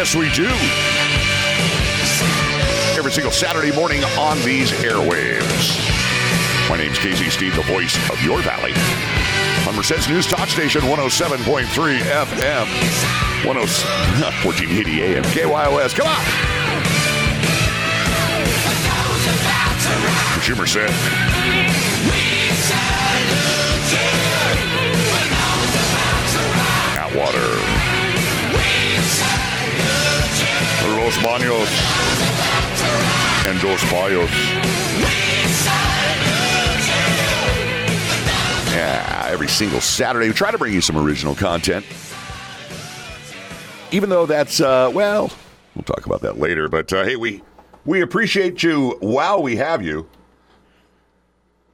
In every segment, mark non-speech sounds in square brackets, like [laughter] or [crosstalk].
Yes, we do. Every single Saturday morning on these airwaves. My name's Casey Steed, the voice of your valley. On Merced's News Talk Station, 107.3 FM, 1480 AM, KYOS. Come on! What's your Los Baños and Dos Palos. Yeah, every single Saturday we try to bring you some original content. Even though that's uh, well, we'll talk about that later. But uh, hey, we we appreciate you while we have you.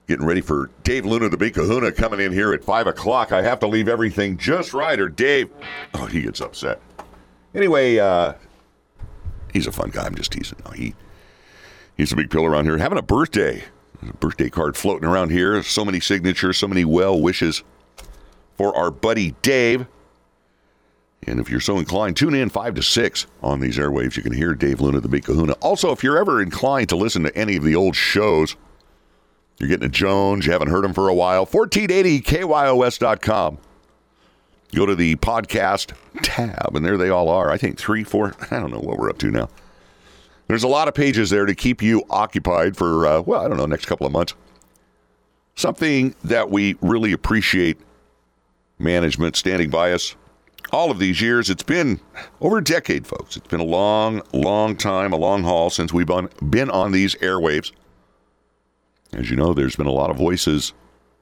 Getting ready for Dave Luna, the Big Kahuna, coming in here at five o'clock. I have to leave everything just right, or Dave. Oh, he gets upset. Anyway, uh, he's a fun guy. I'm just teasing. No, he he's a big pillar around here. Having a birthday, There's a birthday card floating around here. So many signatures, so many well wishes for our buddy Dave. And if you're so inclined, tune in five to six on these airwaves. You can hear Dave Luna, the Big Kahuna. Also, if you're ever inclined to listen to any of the old shows, you're getting a Jones, you haven't heard him for a while, 1480kyos.com. Go to the podcast tab, and there they all are. I think three, four, [laughs] I don't know what we're up to now. There's a lot of pages there to keep you occupied for, uh, well, I don't know, next couple of months. Something that we really appreciate management standing by us all of these years. It's been over a decade, folks. It's been a long, long time, a long haul since we've been on these airwaves. As you know, there's been a lot of voices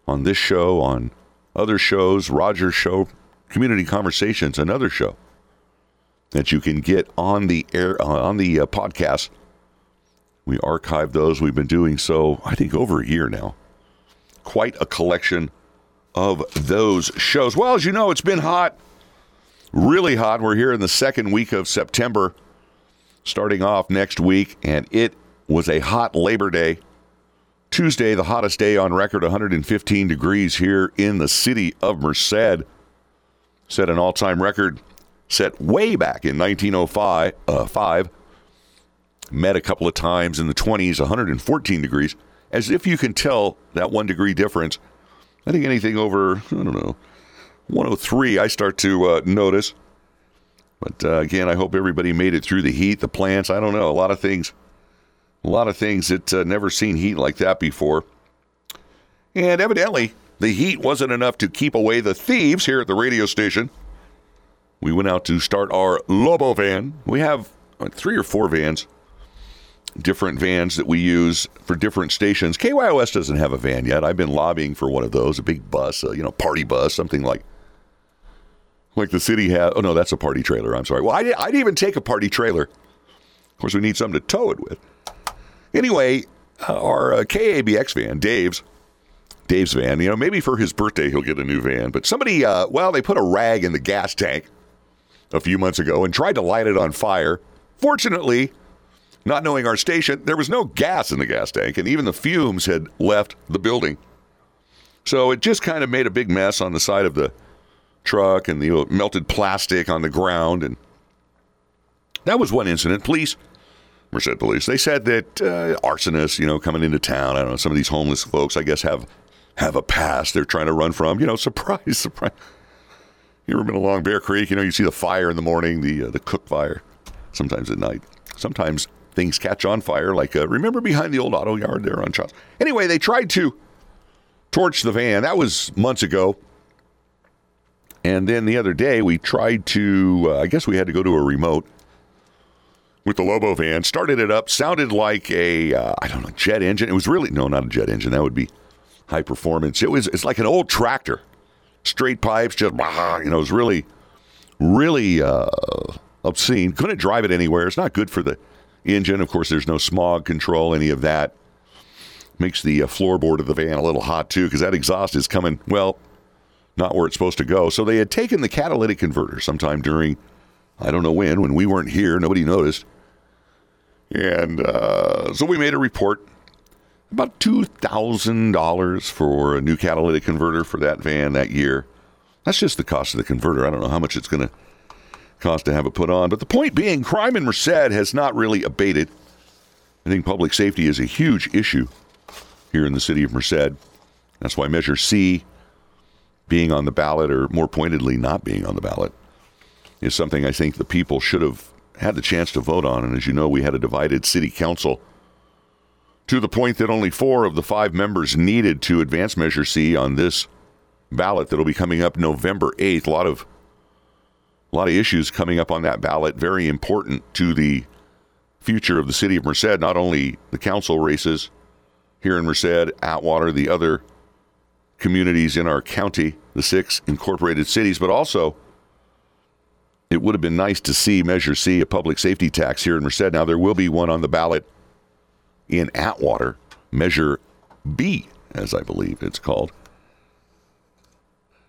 on this show, on other shows, Roger's show, Community Conversations, another show that you can get on the air uh, on the uh, podcast. We archive those. We've been doing so, I think, over a year now. Quite a collection of those shows. Well, as you know, it's been hot, really hot. We're here in the second week of September, starting off next week, and it was a hot Labor Day. Tuesday, the hottest day on record, 115 degrees here in the city of Merced. Set an all time record set way back in 1905. Uh, five. Met a couple of times in the 20s, 114 degrees. As if you can tell that one degree difference. I think anything over, I don't know, 103, I start to uh, notice. But uh, again, I hope everybody made it through the heat, the plants. I don't know. A lot of things a lot of things that uh, never seen heat like that before. And evidently, the heat wasn't enough to keep away the thieves here at the radio station. We went out to start our Lobo van. We have three or four vans, different vans that we use for different stations. KYOS doesn't have a van yet. I've been lobbying for one of those, a big bus, a, you know, party bus, something like like the city has. Oh no, that's a party trailer. I'm sorry. Well, I, I'd even take a party trailer. Of course, we need something to tow it with. Anyway, our uh, KABX van, Dave's, Dave's van, you know, maybe for his birthday he'll get a new van, but somebody, uh, well, they put a rag in the gas tank a few months ago and tried to light it on fire. Fortunately, not knowing our station, there was no gas in the gas tank, and even the fumes had left the building. So it just kind of made a big mess on the side of the truck and the melted plastic on the ground. And that was one incident. Police Merced police. They said that uh, arsonists, you know, coming into town. I don't know. Some of these homeless folks, I guess, have have a past they're trying to run from. You know, surprise, [laughs] surprise. You ever been along Bear Creek? You know, you see the fire in the morning, the uh, the cook fire. Sometimes at night. Sometimes things catch on fire. Like uh, remember behind the old auto yard there on Charles. Anyway, they tried to torch the van. That was months ago. And then the other day, we tried to. Uh, I guess we had to go to a remote with the Lobo van. Started it up. Sounded like a uh, I don't know jet engine. It was really no, not a jet engine. That would be high performance. It was it's like an old tractor. Straight pipes, just blah, you know. It was really, really uh, obscene. Couldn't drive it anywhere. It's not good for the engine. Of course, there's no smog control, any of that. Makes the uh, floorboard of the van a little hot too, because that exhaust is coming well, not where it's supposed to go. So they had taken the catalytic converter sometime during, I don't know when, when we weren't here. Nobody noticed and uh, so we made a report about $2,000 for a new catalytic converter for that van that year. That's just the cost of the converter. I don't know how much it's going to cost to have it put on. But the point being, crime in Merced has not really abated. I think public safety is a huge issue here in the city of Merced. That's why Measure C being on the ballot, or more pointedly, not being on the ballot, is something I think the people should have had the chance to vote on. And as you know, we had a divided city council to the point that only four of the five members needed to advance Measure C on this ballot that'll be coming up November 8th. A lot of a lot of issues coming up on that ballot, very important to the future of the city of Merced, not only the council races here in Merced, Atwater, the other communities in our county, the six incorporated cities, but also it would have been nice to see Measure C, a public safety tax here in Merced. Now, there will be one on the ballot in Atwater, Measure B, as I believe it's called.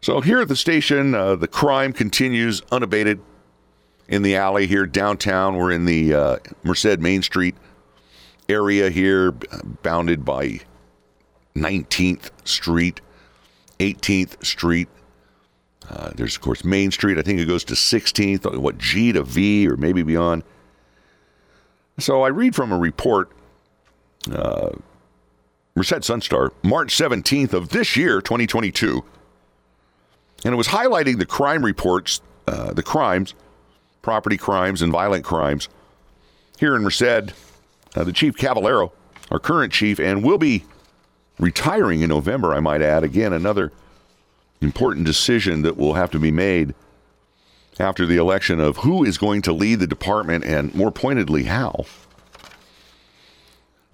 So here at the station, uh, the crime continues unabated in the alley here downtown. We're in the uh, Merced Main Street area here, bounded by 19th Street, 18th Street. Uh, there's, of course, Main Street. I think it goes to 16th, what, G to V or maybe beyond. So I read from a report, uh, Merced Sunstar, March 17th of this year, 2022 and it was highlighting the crime reports, uh, the crimes, property crimes, and violent crimes here in Merced. Uh, the Chief Cavallero, our current chief, and will be retiring in November, I might add. Again, another important decision that will have to be made after the election of who is going to lead the department and, more pointedly, how.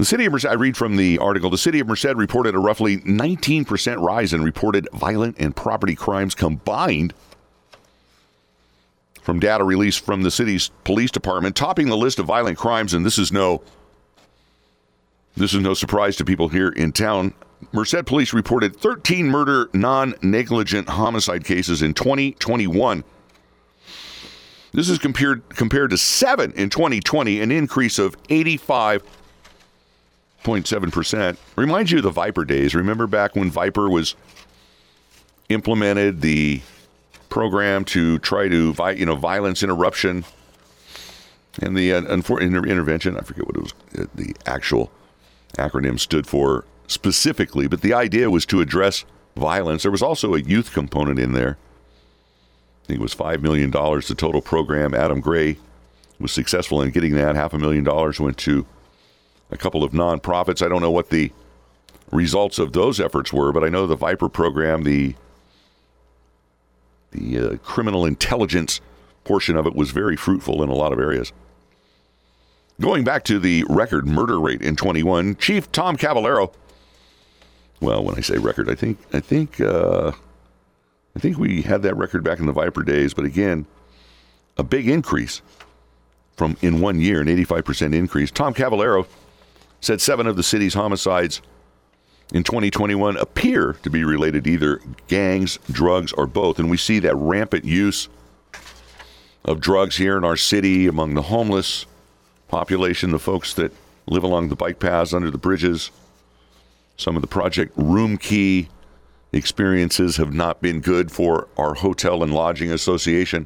The city of Merced, I read from the article, the city of Merced reported a roughly 19% rise in reported violent and property crimes combined from data released from the city's police department, topping the list of violent crimes. And this is no this is no surprise to people here in town. Merced police reported 13 murder non-negligent homicide cases in 2021. This is compared compared to 7 in 2020, an increase of 85 0.7%. Reminds you of the Viper days. Remember back when Viper was implemented the program to try to, you know, violence interruption and the uh, intervention. I forget what it was, uh, the actual acronym stood for specifically, but the idea was to address violence. There was also a youth component in there. I think it was $5 million, the total program. Adam Gray was successful in getting that. Half a million dollars went to a couple of nonprofits. I don't know what the results of those efforts were, but I know the Viper program, the the uh, criminal intelligence portion of it was very fruitful in a lot of areas. Going back to the record murder rate in 21, Chief Tom Cavallero. Well, when I say record, I think I think uh, I think we had that record back in the Viper days, but again, a big increase from in one year, an 85% increase. Tom Cavallero said seven of the city's homicides in 2021 appear to be related to either gangs, drugs, or both. And we see that rampant use of drugs here in our city among the homeless population, the folks that live along the bike paths under the bridges. Some of the Project Room Key experiences have not been good for our Hotel and Lodging Association,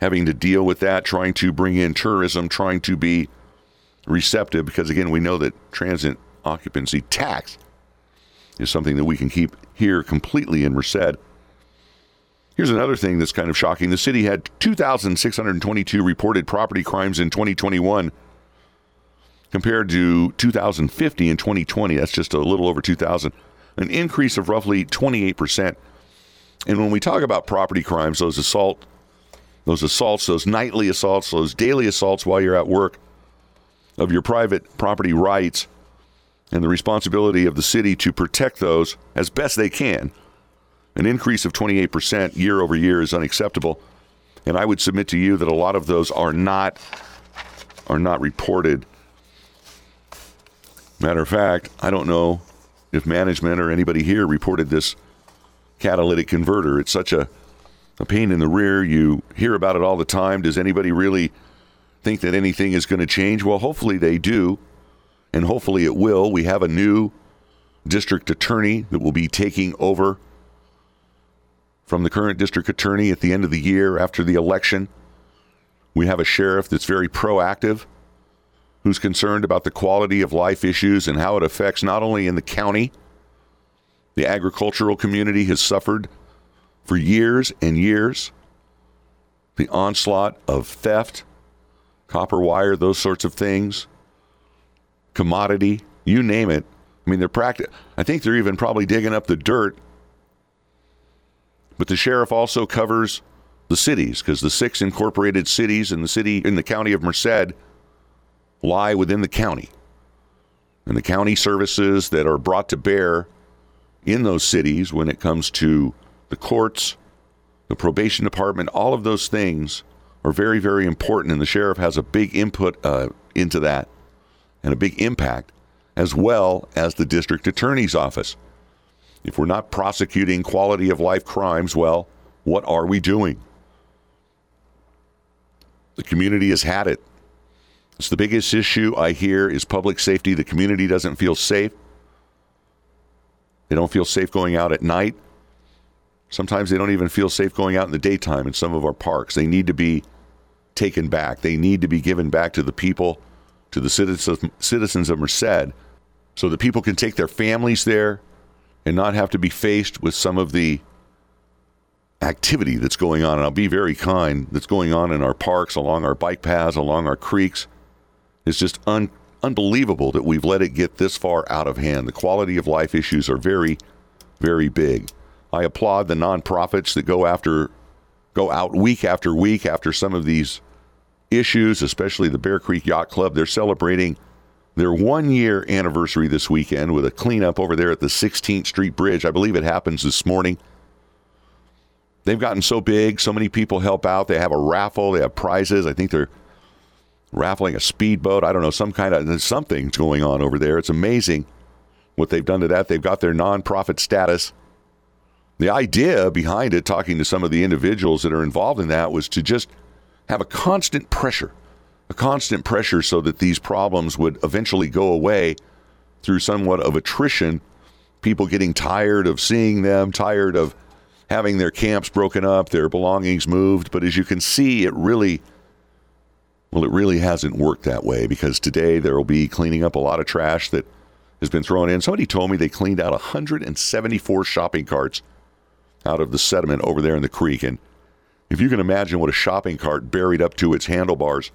having to deal with that, trying to bring in tourism, trying to be receptive because, again, we know that transient occupancy tax is something that we can keep here completely in Merced. Here's another thing that's kind of shocking. The city had 2,622 reported property crimes in 2021 compared to 2,050 in 2020. That's just a little over 2,000, an increase of roughly 28%. And when we talk about property crimes, those assault, those assaults, those nightly assaults, those daily assaults while you're at work, of your private property rights and the responsibility of the city to protect those as best they can. An increase of 28% year over year is unacceptable. And I would submit to you that a lot of those are not are not reported. Matter of fact, I don't know if management or anybody here reported this catalytic converter. It's such a, a pain in the rear. You hear about it all the time. Does anybody really think that anything is going to change? Well, hopefully they do, and hopefully it will. We have a new district attorney that will be taking over from the current district attorney at the end of the year after the election. We have a sheriff that's very proactive, who's concerned about the quality of life issues and how it affects not only in the county, the agricultural community has suffered for years and years. The onslaught of theft, copper wire, those sorts of things, commodity, you name it. I mean, they're practic- I think they're even probably digging up the dirt. But the sheriff also covers the cities because the six incorporated cities in the city in the county of Merced lie within the county. And the county services that are brought to bear in those cities when it comes to the courts, the probation department, all of those things are very, very important. And the sheriff has a big input uh, into that and a big impact, as well as the district attorney's office. If we're not prosecuting quality of life crimes, well, what are we doing? The community has had it. It's the biggest issue I hear is public safety. The community doesn't feel safe. They don't feel safe going out at night. Sometimes they don't even feel safe going out in the daytime in some of our parks. They need to be taken back. They need to be given back to the people, to the citizens, citizens of Merced, so that people can take their families there and not have to be faced with some of the activity that's going on. And I'll be very kind that's going on in our parks, along our bike paths, along our creeks. It's just un- unbelievable that we've let it get this far out of hand. The quality of life issues are very, very big. I applaud the nonprofits that go after go out week after week after some of these issues, especially the Bear Creek Yacht Club. They're celebrating their one year anniversary this weekend with a cleanup over there at the 16th Street Bridge. I believe it happens this morning. They've gotten so big, so many people help out. They have a raffle, they have prizes. I think they're raffling a speedboat. I don't know, some kind of something's going on over there. It's amazing what they've done to that. They've got their nonprofit status. The idea behind it, talking to some of the individuals that are involved in that, was to just have a constant pressure, a constant pressure so that these problems would eventually go away through somewhat of attrition, people getting tired of seeing them, tired of having their camps broken up, their belongings moved. But as you can see, it really, well, it really hasn't worked that way because today there will be cleaning up a lot of trash that has been thrown in. Somebody told me they cleaned out 174 shopping carts out of the sediment over there in the creek. And if you can imagine what a shopping cart buried up to its handlebars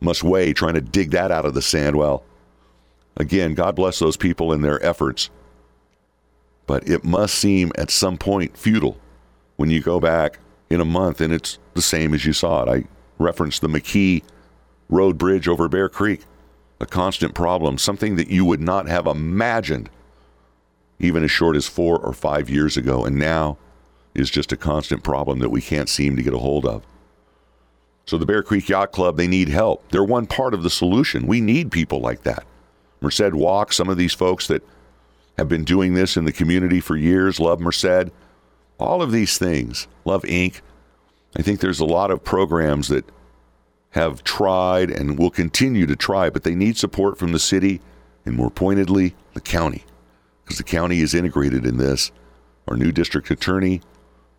must weigh trying to dig that out of the sand, well, again, God bless those people and their efforts. But it must seem at some point futile when you go back in a month and it's the same as you saw it. I referenced the McKee Road Bridge over Bear Creek, a constant problem, something that you would not have imagined even as short as four or five years ago. And now is just a constant problem that we can't seem to get a hold of. So the Bear Creek Yacht Club, they need help. They're one part of the solution. We need people like that. Merced Walk, some of these folks that have been doing this in the community for years, Love Merced, all of these things, Love Inc. I think there's a lot of programs that have tried and will continue to try, but they need support from the city and more pointedly, the county, because the county is integrated in this. Our new district attorney,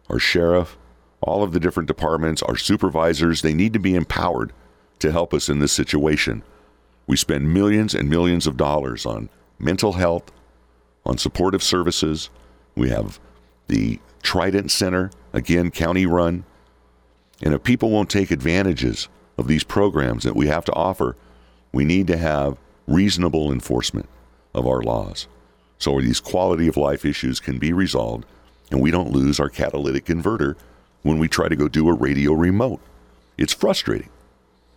our sheriff, all of the different departments, our supervisors, they need to be empowered to help us in this situation. We spend millions and millions of dollars on mental health, on supportive services. We have the Trident Center, again, county run. And if people won't take advantages of these programs that we have to offer, we need to have reasonable enforcement of our laws so these quality of life issues can be resolved and we don't lose our catalytic converter when we try to go do a radio remote. It's frustrating.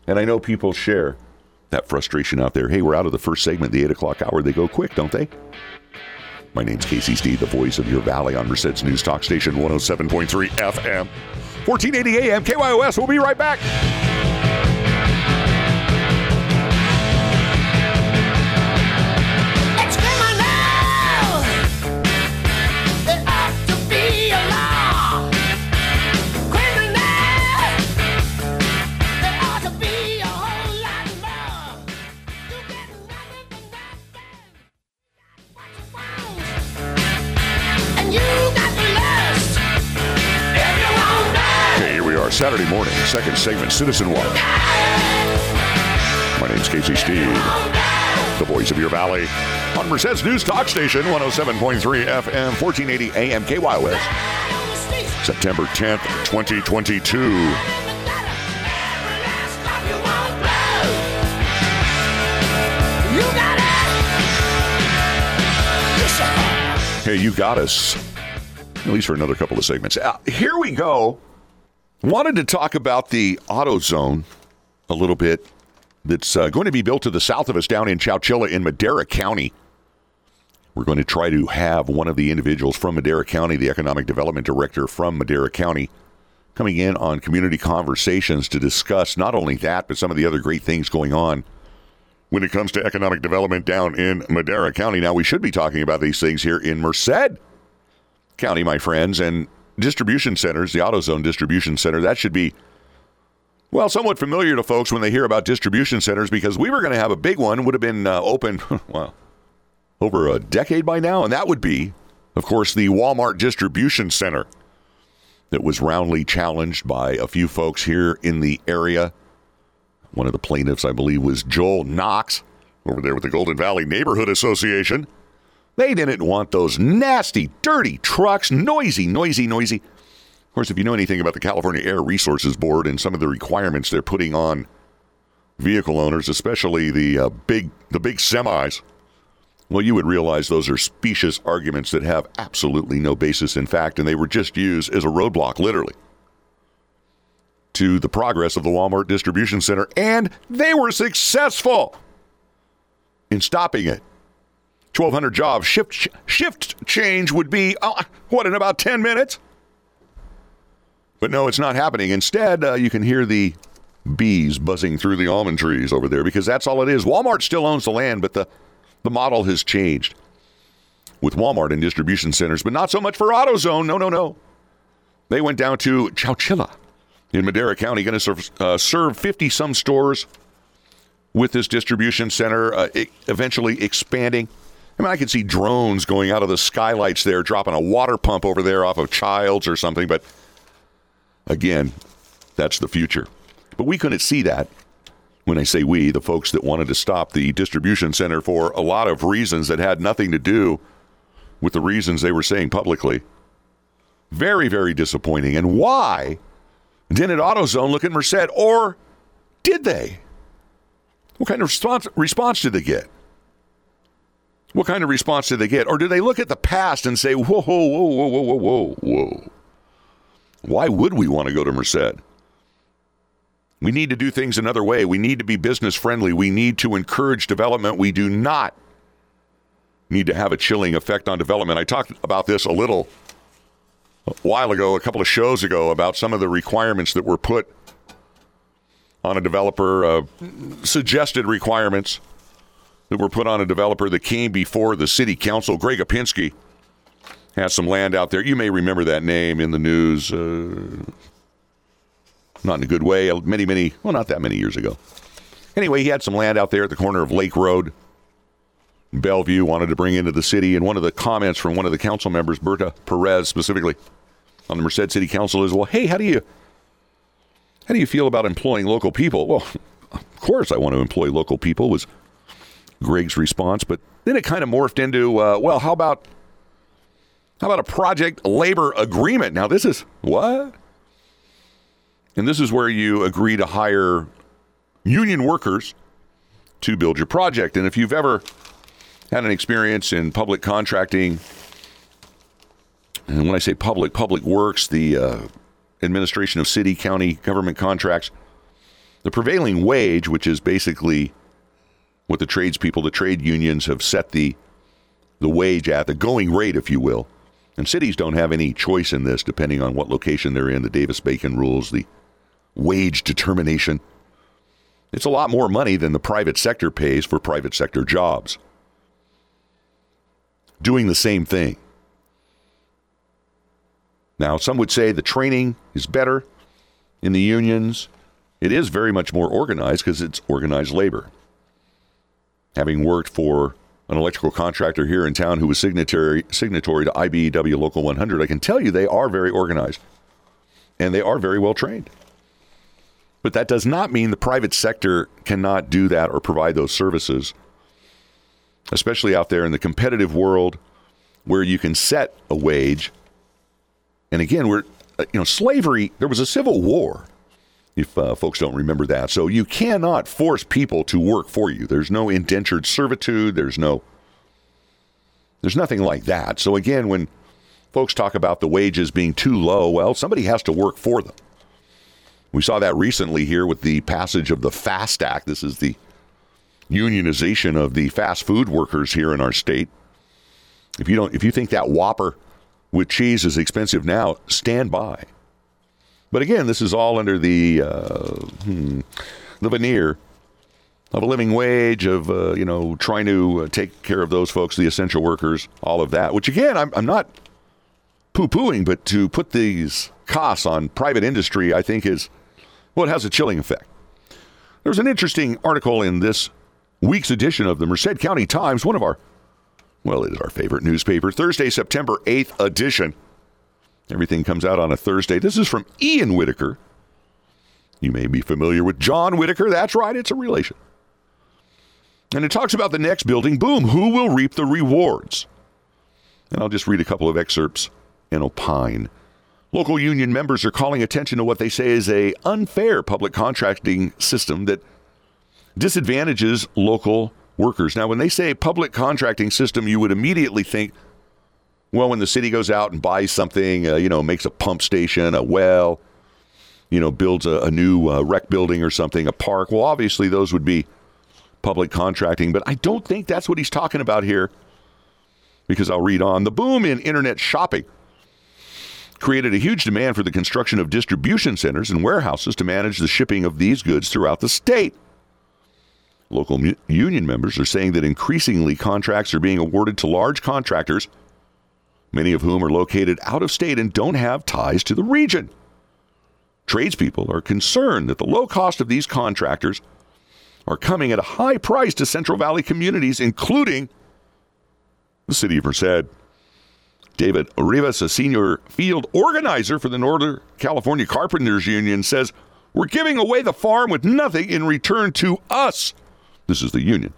And I know people share that frustration out there. Hey, we're out of the first segment, the 8 o'clock hour. They go quick, don't they? My name's Casey Steed, the voice of your valley on Merced's News Talk Station 107.3 FM, 1480 AM, KYOS. We'll be right back. Saturday morning, second segment, Citizen Watch. My name's Casey Steed, the voice of your valley on Merced's News Talk Station, 107.3 FM, 1480 AM KYOS. September 10th, 2022. Hey, you got us. At least for another couple of segments. Uh, here we go. Wanted to talk about the AutoZone a little bit that's uh, going to be built to the south of us down in Chowchilla in Madera County. We're going to try to have one of the individuals from Madera County, the economic development director from Madera County, coming in on community conversations to discuss not only that, but some of the other great things going on when it comes to economic development down in Madera County. Now, we should be talking about these things here in Merced County, my friends, and distribution centers, the AutoZone distribution center, that should be, well, somewhat familiar to folks when they hear about distribution centers because we were going to have a big one, would have been uh, open, [laughs] well, over a decade by now, and that would be, of course, the Walmart distribution center that was roundly challenged by a few folks here in the area one of the plaintiffs, I believe, was Joel Knox over there with the Golden Valley Neighborhood Association. They didn't want those nasty, dirty trucks, noisy, noisy, noisy. Of course, if you know anything about the California Air Resources Board and some of the requirements they're putting on vehicle owners, especially the uh, big the big semis, well, you would realize those are specious arguments that have absolutely no basis in fact, and they were just used as a roadblock, literally to the progress of the Walmart distribution center, and they were successful in stopping it. 1,200 jobs. Shift, shift change would be, uh, what, in about 10 minutes? But no, it's not happening. Instead, uh, you can hear the bees buzzing through the almond trees over there because that's all it is. Walmart still owns the land, but the, the model has changed with Walmart and distribution centers, but not so much for AutoZone. No, no, no. They went down to Chowchilla in Madera County, going to serve, uh, serve 50 some stores with this distribution center, uh, eventually expanding. I mean, I could see drones going out of the skylights there, dropping a water pump over there off of Childs or something. But again, that's the future. But we couldn't see that. When I say we, the folks that wanted to stop the distribution center for a lot of reasons that had nothing to do with the reasons they were saying publicly. Very, very disappointing. And why didn't AutoZone look at Merced, or did they? What kind of response, response did they get? What kind of response do they get? Or do they look at the past and say, whoa, whoa, whoa, whoa, whoa, whoa, whoa? Why would we want to go to Merced? We need to do things another way. We need to be business friendly. We need to encourage development. We do not need to have a chilling effect on development. I talked about this a little a while ago, a couple of shows ago, about some of the requirements that were put on a developer, uh, suggested requirements that were put on a developer that came before the city council. Greg Opinski has some land out there. You may remember that name in the news, uh, not in a good way, many, many, well, not that many years ago. Anyway, he had some land out there at the corner of Lake Road Bellevue wanted to bring into the city. And one of the comments from one of the council members, Berta Perez specifically, on the Merced City Council is, well, hey, how do you how do you feel about employing local people? Well, [laughs] of course I want to employ local people was Greg's response, but then it kind of morphed into, uh, well, how about how about a project labor agreement? Now this is what? And this is where you agree to hire union workers to build your project. And if you've ever had an experience in public contracting, and when I say public, public works, the uh, administration of city, county government contracts, the prevailing wage, which is basically what the tradespeople, the trade unions have set the the wage at, the going rate, if you will. And cities don't have any choice in this, depending on what location they're in. The Davis Bacon rules, the wage determination. It's a lot more money than the private sector pays for private sector jobs. Doing the same thing. Now, some would say the training is better in the unions. It is very much more organized because it's organized labor. Having worked for an electrical contractor here in town who was signatory signatory to IBEW Local 100, I can tell you they are very organized and they are very well trained. But that does not mean the private sector cannot do that or provide those services, especially out there in the competitive world where you can set a wage. And again, we're, uh, you know, slavery, there was a civil war, if uh, folks don't remember that. So you cannot force people to work for you. There's no indentured servitude, there's no, there's nothing like that. So again, when folks talk about the wages being too low, well, somebody has to work for them. We saw that recently here with the passage of the FAST Act. This is the unionization of the fast food workers here in our state. If you don't, if you think that Whopper with cheese is expensive now, stand by. But again, this is all under the uh, hmm, the veneer of a living wage, of uh, you know trying to uh, take care of those folks, the essential workers, all of that. Which again, I'm, I'm not poo pooing, but to put these costs on private industry, I think is well, it has a chilling effect. There's an interesting article in this week's edition of the Merced County Times, one of our, well, it is our favorite newspaper, Thursday, September 8th edition. Everything comes out on a Thursday. This is from Ian Whitaker. You may be familiar with John Whitaker. That's right, it's a relation. And it talks about the next building boom. Who will reap the rewards? And I'll just read a couple of excerpts and opine. Local union members are calling attention to what they say is a unfair public contracting system that disadvantages local workers. Now, when they say public contracting system, you would immediately think, well, when the city goes out and buys something, uh, you know, makes a pump station, a well, you know, builds a, a new uh, rec building or something, a park. Well, obviously, those would be public contracting, but I don't think that's what he's talking about here because I'll read on. The boom in internet shopping created a huge demand for the construction of distribution centers and warehouses to manage the shipping of these goods throughout the state. Local mu- union members are saying that increasingly contracts are being awarded to large contractors, many of whom are located out of state and don't have ties to the region. Tradespeople are concerned that the low cost of these contractors are coming at a high price to Central Valley communities, including the city of Merced. David Rivas, a senior field organizer for the Northern California Carpenters Union, says, We're giving away the farm with nothing in return to us. This is the union.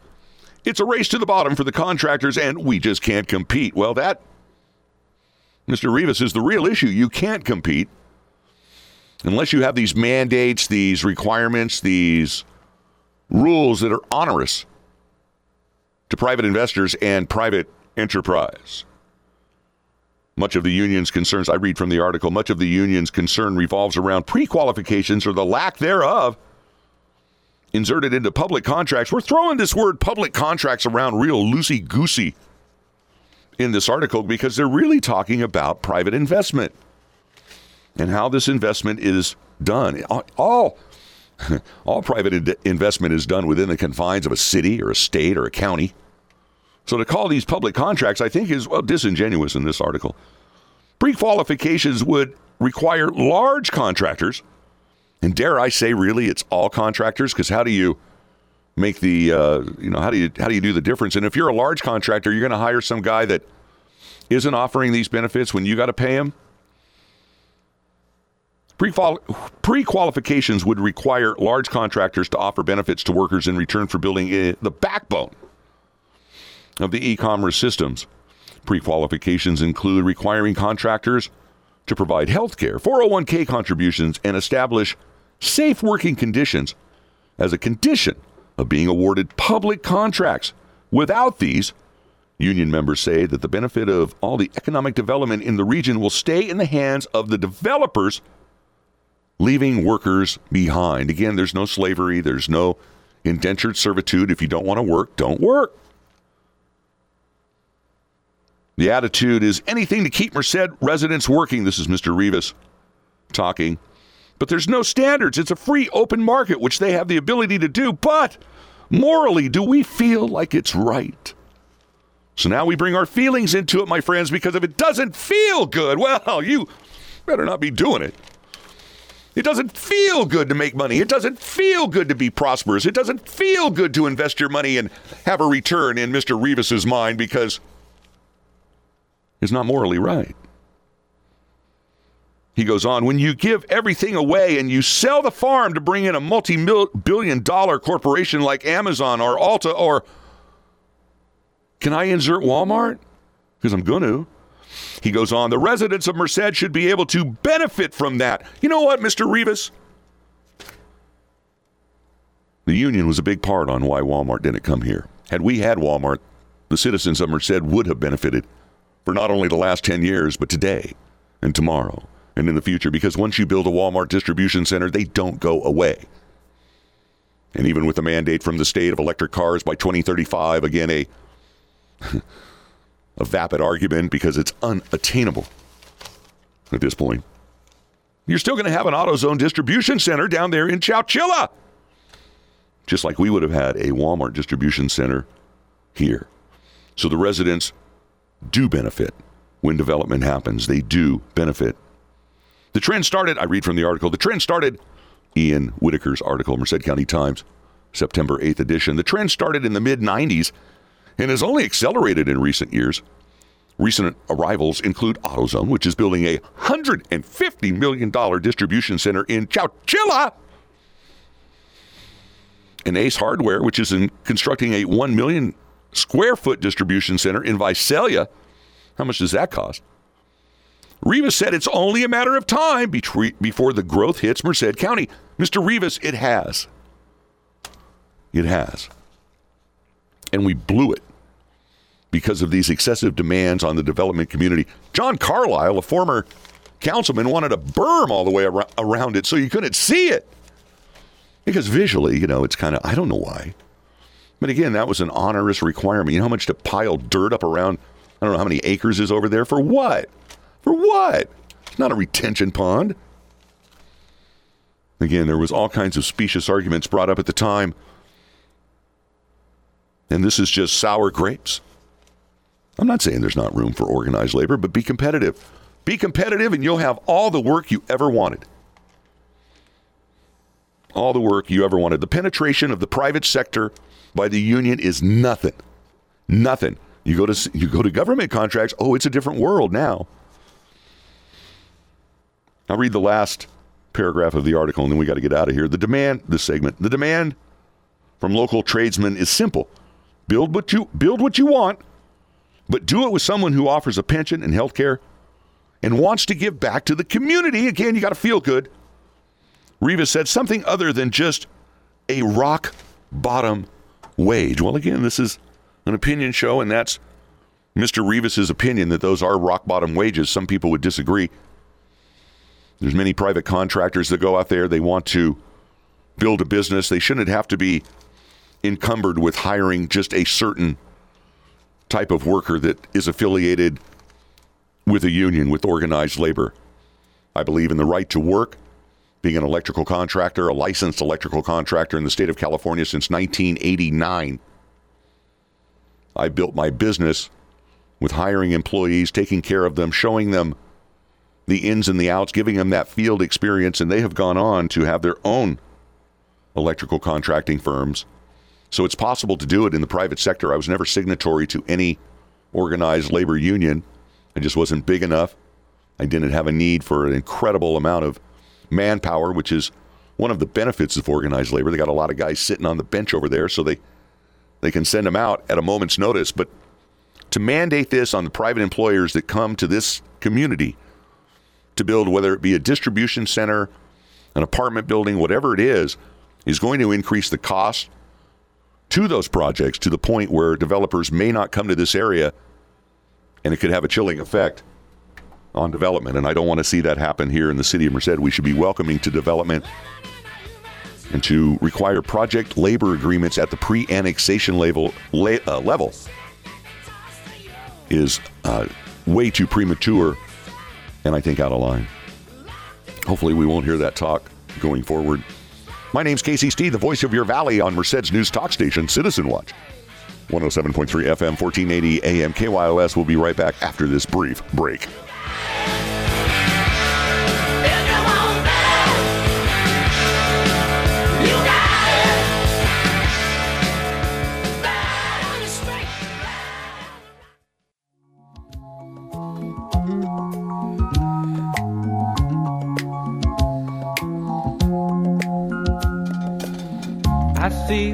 It's a race to the bottom for the contractors, and we just can't compete. Well, that, Mr. Rivas, is the real issue. You can't compete unless you have these mandates, these requirements, these rules that are onerous to private investors and private enterprise. Much of the union's concerns, I read from the article, much of the union's concern revolves around pre qualifications or the lack thereof inserted into public contracts. We're throwing this word public contracts around real loosey goosey in this article because they're really talking about private investment and how this investment is done. All, all [laughs] private investment is done within the confines of a city or a state or a county. So to call these public contracts, I think, is well disingenuous in this article. Pre-qualifications would require large contractors, and dare I say, really, it's all contractors. Because how do you make the uh, you know how do you how do you do the difference? And if you're a large contractor, you're going to hire some guy that isn't offering these benefits when you got to pay him. Pre qualifications would require large contractors to offer benefits to workers in return for building the backbone of the e commerce systems. Pre qualifications include requiring contractors to provide health care, 401k contributions, and establish safe working conditions as a condition of being awarded public contracts. Without these, union members say that the benefit of all the economic development in the region will stay in the hands of the developers, leaving workers behind. Again, there's no slavery, there's no indentured servitude. If you don't want to work, don't work. The attitude is anything to keep Merced residents working. This is Mr. Rivas talking. But there's no standards. It's a free open market, which they have the ability to do. But morally, do we feel like it's right? So now we bring our feelings into it, my friends, because if it doesn't feel good, well, you better not be doing it. It doesn't feel good to make money. It doesn't feel good to be prosperous. It doesn't feel good to invest your money and have a return in Mr. Rivas's mind because it's not morally right. He goes on, when you give everything away and you sell the farm to bring in a multi billion dollar corporation like Amazon or Alta or. Can I insert Walmart? Because I'm going to. He goes on, the residents of Merced should be able to benefit from that. You know what, Mr. Rivas? The union was a big part on why Walmart didn't come here. Had we had Walmart, the citizens of Merced would have benefited for not only the last 10 years, but today and tomorrow and in the future because once you build a Walmart distribution center, they don't go away. And even with the mandate from the state of electric cars by 2035, again, a, [laughs] a vapid argument because it's unattainable at this point. You're still going to have an AutoZone distribution center down there in Chowchilla, just like we would have had a Walmart distribution center here. So the residents do benefit when development happens. They do benefit the trend started, I read from the article, the trend started, Ian Whitaker's article, Merced County Times, September 8th edition. The trend started in the mid 90s and has only accelerated in recent years. Recent arrivals include AutoZone, which is building a $150 million distribution center in Chowchilla, and Ace Hardware, which is in constructing a 1 million square foot distribution center in Visalia. How much does that cost? Rivas said it's only a matter of time before the growth hits Merced County. Mr. Rivas, it has. It has. And we blew it because of these excessive demands on the development community. John Carlisle, a former councilman, wanted a berm all the way around it so you couldn't see it. Because visually, you know, it's kind of, I don't know why. But again, that was an onerous requirement. You know how much to pile dirt up around, I don't know how many acres is over there for what? For what? It's not a retention pond. Again, there was all kinds of specious arguments brought up at the time. And this is just sour grapes. I'm not saying there's not room for organized labor, but be competitive. Be competitive and you'll have all the work you ever wanted. All the work you ever wanted. The penetration of the private sector by the union is nothing. Nothing. You go to you go to government contracts, oh, it's a different world now. I'll read the last paragraph of the article and then we got to get out of here. The demand, this segment, the demand from local tradesmen is simple. Build what you build what you want, but do it with someone who offers a pension and health care and wants to give back to the community. Again, you got to feel good. Rivas said something other than just a rock bottom wage. Well, again, this is an opinion show, and that's Mr. Rivas's opinion that those are rock bottom wages. Some people would disagree. There's many private contractors that go out there. They want to build a business. They shouldn't have to be encumbered with hiring just a certain type of worker that is affiliated with a union, with organized labor. I believe in the right to work. Being an electrical contractor, a licensed electrical contractor in the state of California since 1989, I built my business with hiring employees, taking care of them, showing them the ins and the outs, giving them that field experience, and they have gone on to have their own electrical contracting firms. So it's possible to do it in the private sector. I was never signatory to any organized labor union. I just wasn't big enough. I didn't have a need for an incredible amount of manpower, which is one of the benefits of organized labor. They got a lot of guys sitting on the bench over there, so they they can send them out at a moment's notice. But to mandate this on the private employers that come to this community to build, whether it be a distribution center, an apartment building, whatever it is, is going to increase the cost to those projects to the point where developers may not come to this area and it could have a chilling effect on development. And I don't want to see that happen here in the city of Merced. We should be welcoming to development and to require project labor agreements at the pre annexation level, uh, level is uh, way too premature and I think out of line. Hopefully, we won't hear that talk going forward. My name's Casey Steed, the voice of your valley on Merced's news talk station, Citizen Watch. 107.3 FM, 1480 AM KYOS. We'll be right back after this brief break.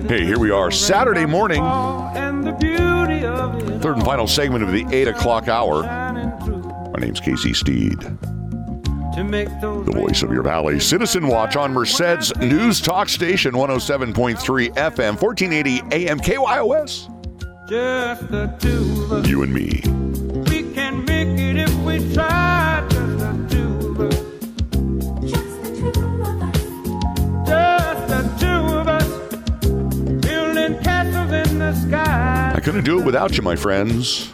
Hey, here we are, Saturday morning. Third and final segment of the 8 o'clock hour. My name's Casey Steed. The voice of your valley. Citizen Watch on Merced's News Talk Station 107.3 FM, 1480 AM KYOS. You and me. Couldn't do it without you, my friends.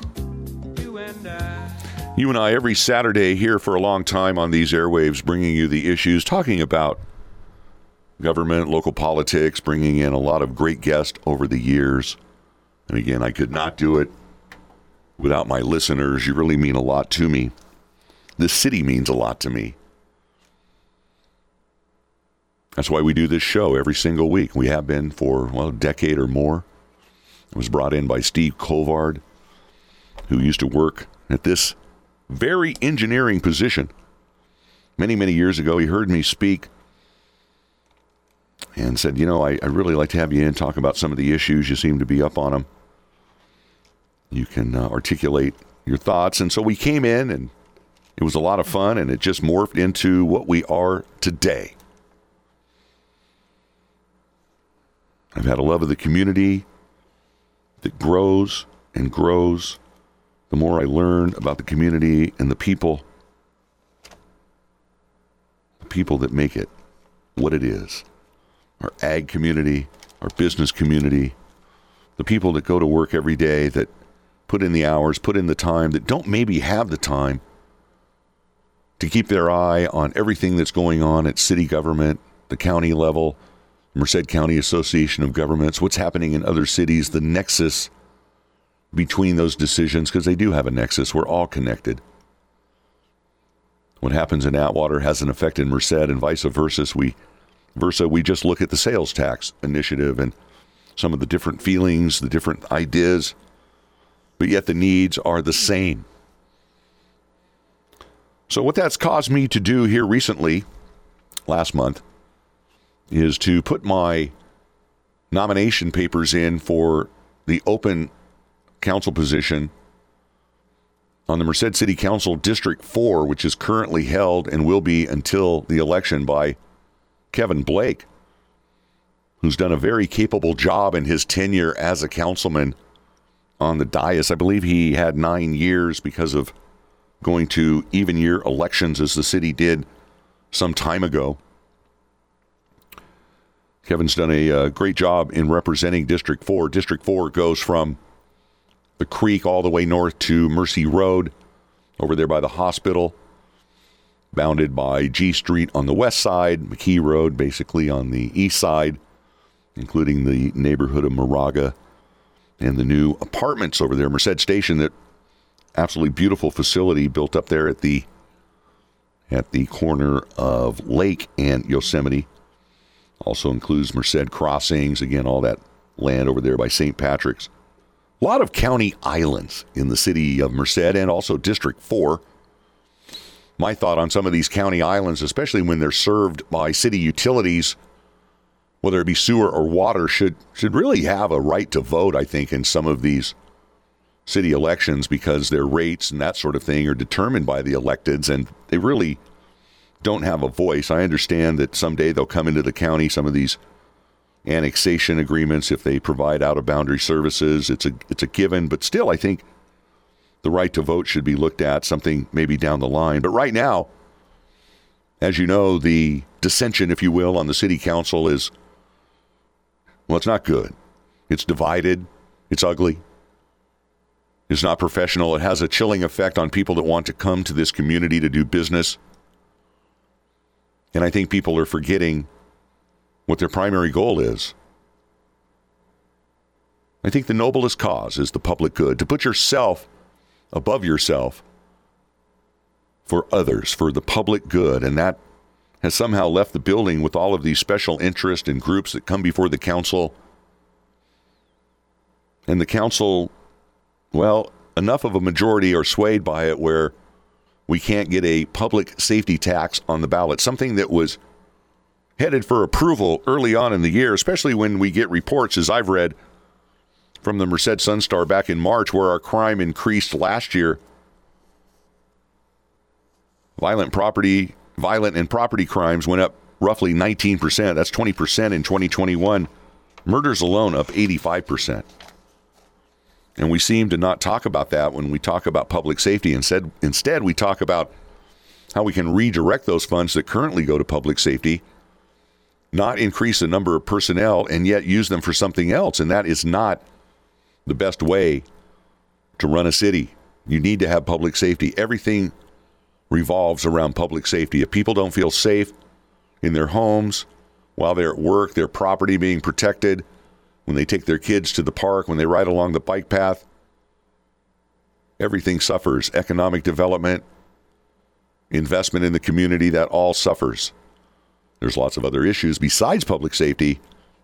You and I. You and I, every Saturday here for a long time on these airwaves, bringing you the issues, talking about government, local politics, bringing in a lot of great guests over the years. And again, I could not do it without my listeners. You really mean a lot to me. This city means a lot to me. That's why we do this show every single week. We have been for, well, a decade or more. It was brought in by Steve Covard, who used to work at this very engineering position. Many, many years ago, he heard me speak and said, You know, I, I really like to have you in, talk about some of the issues. You seem to be up on them. You can uh, articulate your thoughts. And so we came in, and it was a lot of fun, and it just morphed into what we are today. I've had a love of the community that grows and grows the more I learn about the community and the people, the people that make it what it is. Our ag community, our business community, the people that go to work every day, that put in the hours, put in the time, that don't maybe have the time to keep their eye on everything that's going on at city government, the county level, Merced County Association of Governments, what's happening in other cities, the nexus between those decisions, because they do have a nexus. We're all connected. What happens in Atwater has an effect in Merced and vice versa. We versa, we just look at the sales tax initiative and some of the different feelings, the different ideas, but yet the needs are the same. So, what that's caused me to do here recently, last month, is to put my nomination papers in for the open council position on the Merced City Council District 4, which is currently held and will be until the election by Kevin Blake, who's done a very capable job in his tenure as a councilman on the dais. I believe he had nine years because of going to even year elections as the city did some time ago. Kevin's done a uh, great job in representing District 4. District 4 goes from the creek all the way north to Mercy Road, over there by the hospital, bounded by G Street on the west side, McKee Road basically on the east side, including the neighborhood of Moraga and the new apartments over there, Merced Station, that absolutely beautiful facility built up there at the at the corner of Lake and Yosemite. Also includes Merced Crossings, again, all that land over there by St. Patrick's. A lot of county islands in the city of Merced and also District 4. My thought on some of these county islands, especially when they're served by city utilities, whether it be sewer or water, should should really have a right to vote, I think, in some of these city elections because their rates and that sort of thing are determined by the electeds and they really don't have a voice. I understand that someday they'll come into the county, some of these annexation agreements if they provide out of boundary services. It's a it's a given, but still I think the right to vote should be looked at something maybe down the line. But right now, as you know, the dissension, if you will, on the city council is well, it's not good. It's divided, it's ugly. It's not professional. It has a chilling effect on people that want to come to this community to do business. And I think people are forgetting what their primary goal is. I think the noblest cause is the public good, to put yourself above yourself for others, for the public good. And that has somehow left the building with all of these special interests and groups that come before the council. And the council, well, enough of a majority are swayed by it where we can't get a public safety tax on the ballot, something that was headed for approval early on in the year, especially when we get reports, as I've read from the Merced Sun Star back in March, where our crime increased last year. Violent property, violent and property crimes went up roughly 19%. That's 20% in 2021. Murders alone up 85%. And we seem to not talk about that when we talk about public safety. Instead, instead we talk about how we can redirect those funds that currently go to public safety, not increase the number of personnel, and yet use them for something else. And that is not the best way to run a city. You need to have public safety. Everything revolves around public safety. If people don't feel safe in their homes, while they're at work, their property being protected, when they take their kids to the park, when they ride along the bike path, everything suffers. Economic development, investment in the community, that all suffers. There's lots of other issues besides public safety,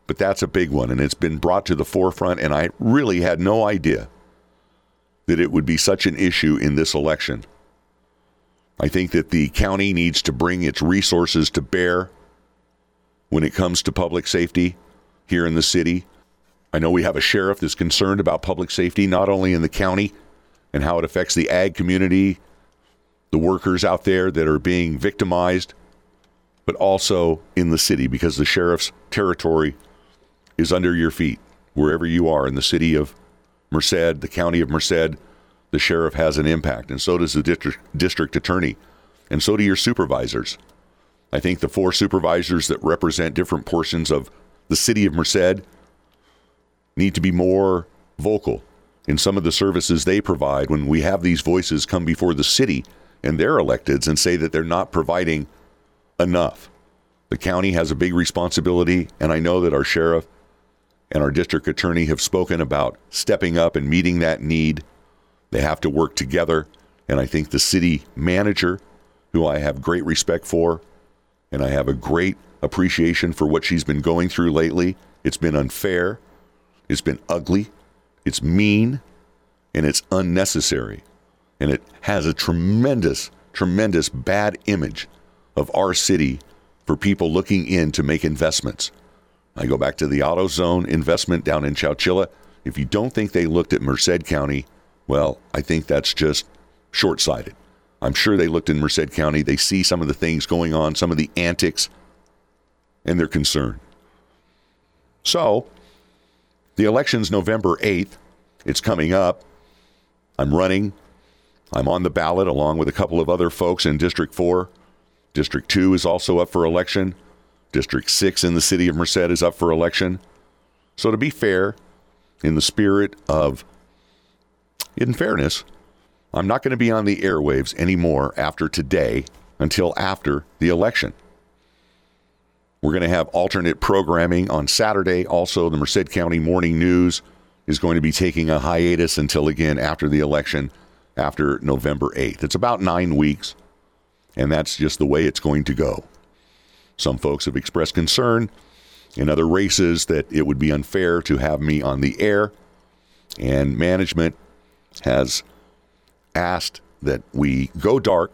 but that's a big one, and it's been brought to the forefront, and I really had no idea that it would be such an issue in this election. I think that the county needs to bring its resources to bear when it comes to public safety here in the city. I know we have a sheriff that's concerned about public safety, not only in the county and how it affects the ag community, the workers out there that are being victimized, but also in the city because the sheriff's territory is under your feet wherever you are in the city of Merced, the county of Merced. The sheriff has an impact, and so does the district, district attorney, and so do your supervisors. I think the four supervisors that represent different portions of the city of Merced need to be more vocal in some of the services they provide when we have these voices come before the city and their electeds and say that they're not providing enough. The county has a big responsibility, and I know that our sheriff and our district attorney have spoken about stepping up and meeting that need. They have to work together, and I think the city manager, who I have great respect for, and I have a great appreciation for what she's been going through lately. It's been unfair, it's been ugly, it's mean, and it's unnecessary. And it has a tremendous, tremendous bad image of our city for people looking in to make investments. I go back to the AutoZone investment down in Chowchilla. If you don't think they looked at Merced County, well, I think that's just short sighted. I'm sure they looked in Merced County. They see some of the things going on, some of the antics, and they're concerned. So, the election's November 8th. It's coming up. I'm running. I'm on the ballot along with a couple of other folks in District 4. District 2 is also up for election. District 6 in the city of Merced is up for election. So, to be fair, in the spirit of, in fairness, I'm not going to be on the airwaves anymore after today until after the election. We're going to have alternate programming on Saturday. Also, the Merced County Morning News is going to be taking a hiatus until again after the election, after November 8th. It's about nine weeks, and that's just the way it's going to go. Some folks have expressed concern in other races that it would be unfair to have me on the air, and management has asked that we go dark,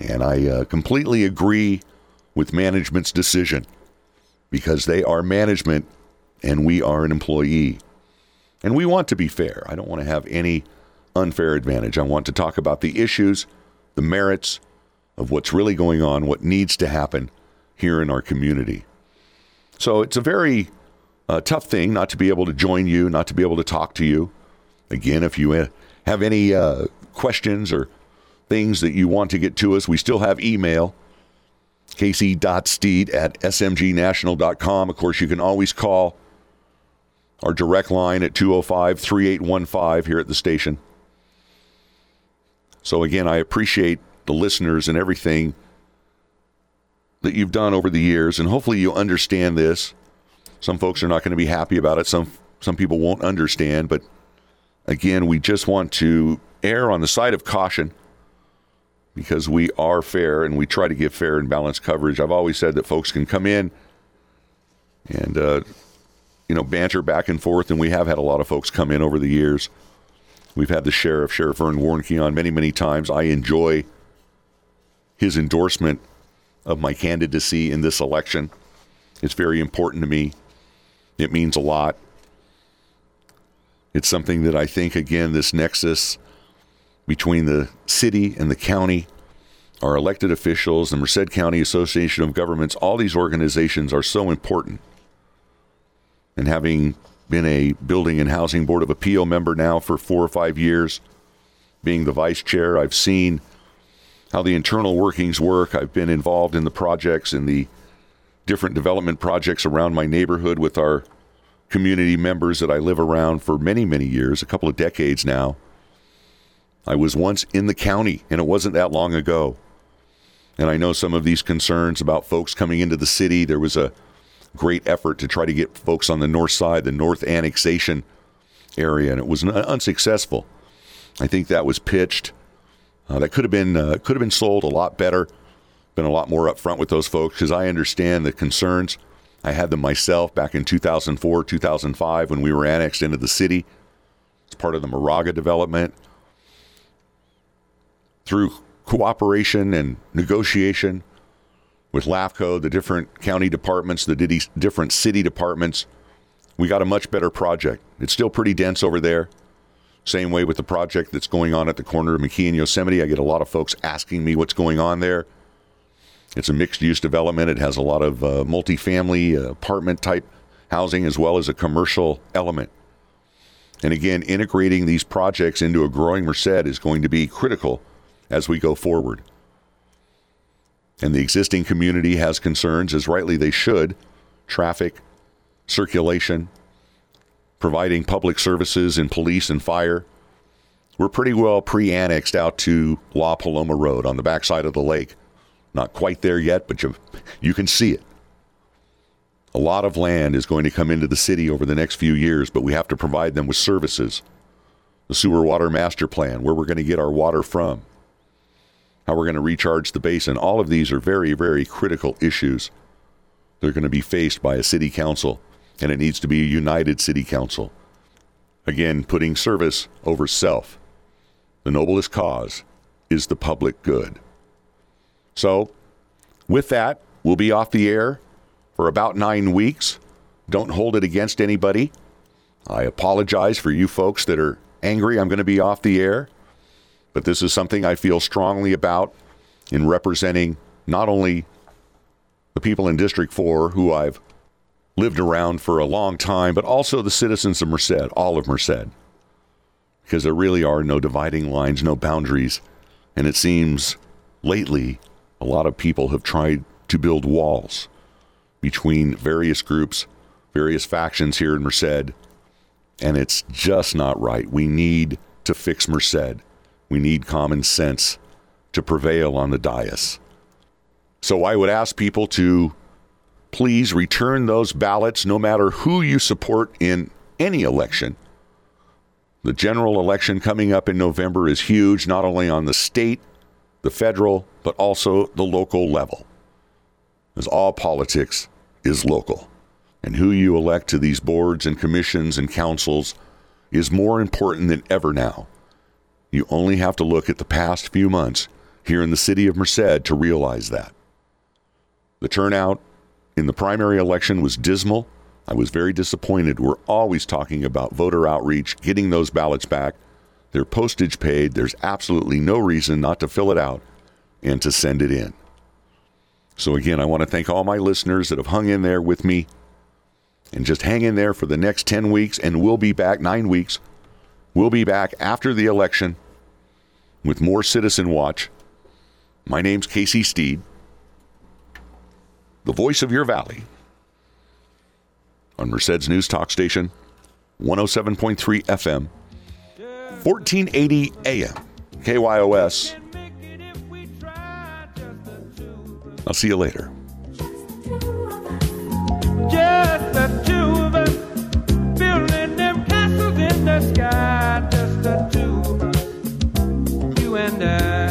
and I uh, completely agree with management's decision because they are management and we are an employee. And we want to be fair. I don't want to have any unfair advantage. I want to talk about the issues, the merits of what's really going on, what needs to happen here in our community. So it's a very uh, tough thing not to be able to join you, not to be able to talk to you. Again, if you uh, have any uh, questions or things that you want to get to us, we still have email casey.steed at smgnational.com. Of course, you can always call our direct line at 205 3815 here at the station. So, again, I appreciate the listeners and everything that you've done over the years, and hopefully you understand this. Some folks are not going to be happy about it. Some some people won't understand, but again, we just want to err on the side of caution because we are fair and we try to give fair and balanced coverage. I've always said that folks can come in and uh, you know banter back and forth, and we have had a lot of folks come in over the years. We've had the sheriff, Sheriff Vern Warnke, on many, many times. I enjoy his endorsement of my candidacy in this election. It's very important to me. It means a lot. It's something that I think, again, this nexus between the city and the county, our elected officials, the Merced County Association of Governments, all these organizations are so important. And having been a Building and Housing Board of Appeal member now for four or five years, being the vice chair, I've seen how the internal workings work. I've been involved in the projects and the different development projects around my neighborhood with our community members that I live around for many, many years, a couple of decades now. I was once in the county, and it wasn't that long ago. And I know some of these concerns about folks coming into the city. There was a great effort to try to get folks on the north side, the north annexation area, and it was unsuccessful. I think that was pitched. Uh, that could have been uh, could have been sold a lot better. Been a lot more upfront with those folks because I understand the concerns. I had them myself back in 2004, 2005 when we were annexed into the city. It's part of the Moraga development. Through cooperation and negotiation with LAFCO, the different county departments, the different city departments, we got a much better project. It's still pretty dense over there. Same way with the project that's going on at the corner of McKee and Yosemite. I get a lot of folks asking me what's going on there. It's a mixed use development. It has a lot of uh, multifamily uh, apartment type housing as well as a commercial element. And again, integrating these projects into a growing Merced is going to be critical as we go forward. And the existing community has concerns, as rightly they should traffic, circulation, providing public services in police and fire. We're pretty well pre annexed out to La Paloma Road on the backside of the lake. Not quite there yet, but you, you can see it. A lot of land is going to come into the city over the next few years, but we have to provide them with services. The sewer water master plan, where we're going to get our water from, how we're going to recharge the basin. All of these are very, very critical issues. They're going to be faced by a city council, and it needs to be a united city council. Again, putting service over self. The noblest cause is the public good. So, with that, we'll be off the air for about nine weeks. Don't hold it against anybody. I apologize for you folks that are angry. I'm going to be off the air. But this is something I feel strongly about in representing not only the people in District 4 who I've lived around for a long time, but also the citizens of Merced, all of Merced. Because there really are no dividing lines, no boundaries. And it seems lately a lot of people have tried to build walls between various groups, various factions here in Merced, and it's just not right. We need to fix Merced. We need common sense to prevail on the dais. So I would ask people to please return those ballots no matter who you support in any election. The general election coming up in November is huge, not only on the state, the federal, but also the local level. As all politics is local. And who you elect to these boards and commissions and councils is more important than ever now. You only have to look at the past few months here in the city of Merced to realize that. The turnout in the primary election was dismal. I was very disappointed. We're always talking about voter outreach, getting those ballots back. They're postage paid. There's absolutely no reason not to fill it out and to send it in. So, again, I want to thank all my listeners that have hung in there with me and just hang in there for the next 10 weeks, and we'll be back, nine weeks. We'll be back after the election with more Citizen Watch. My name's Casey Steed, the voice of your valley on Merced's News Talk Station, 107.3 FM, 1480 AM, KYOS. I'll see you later. Sky. Just the two you and I.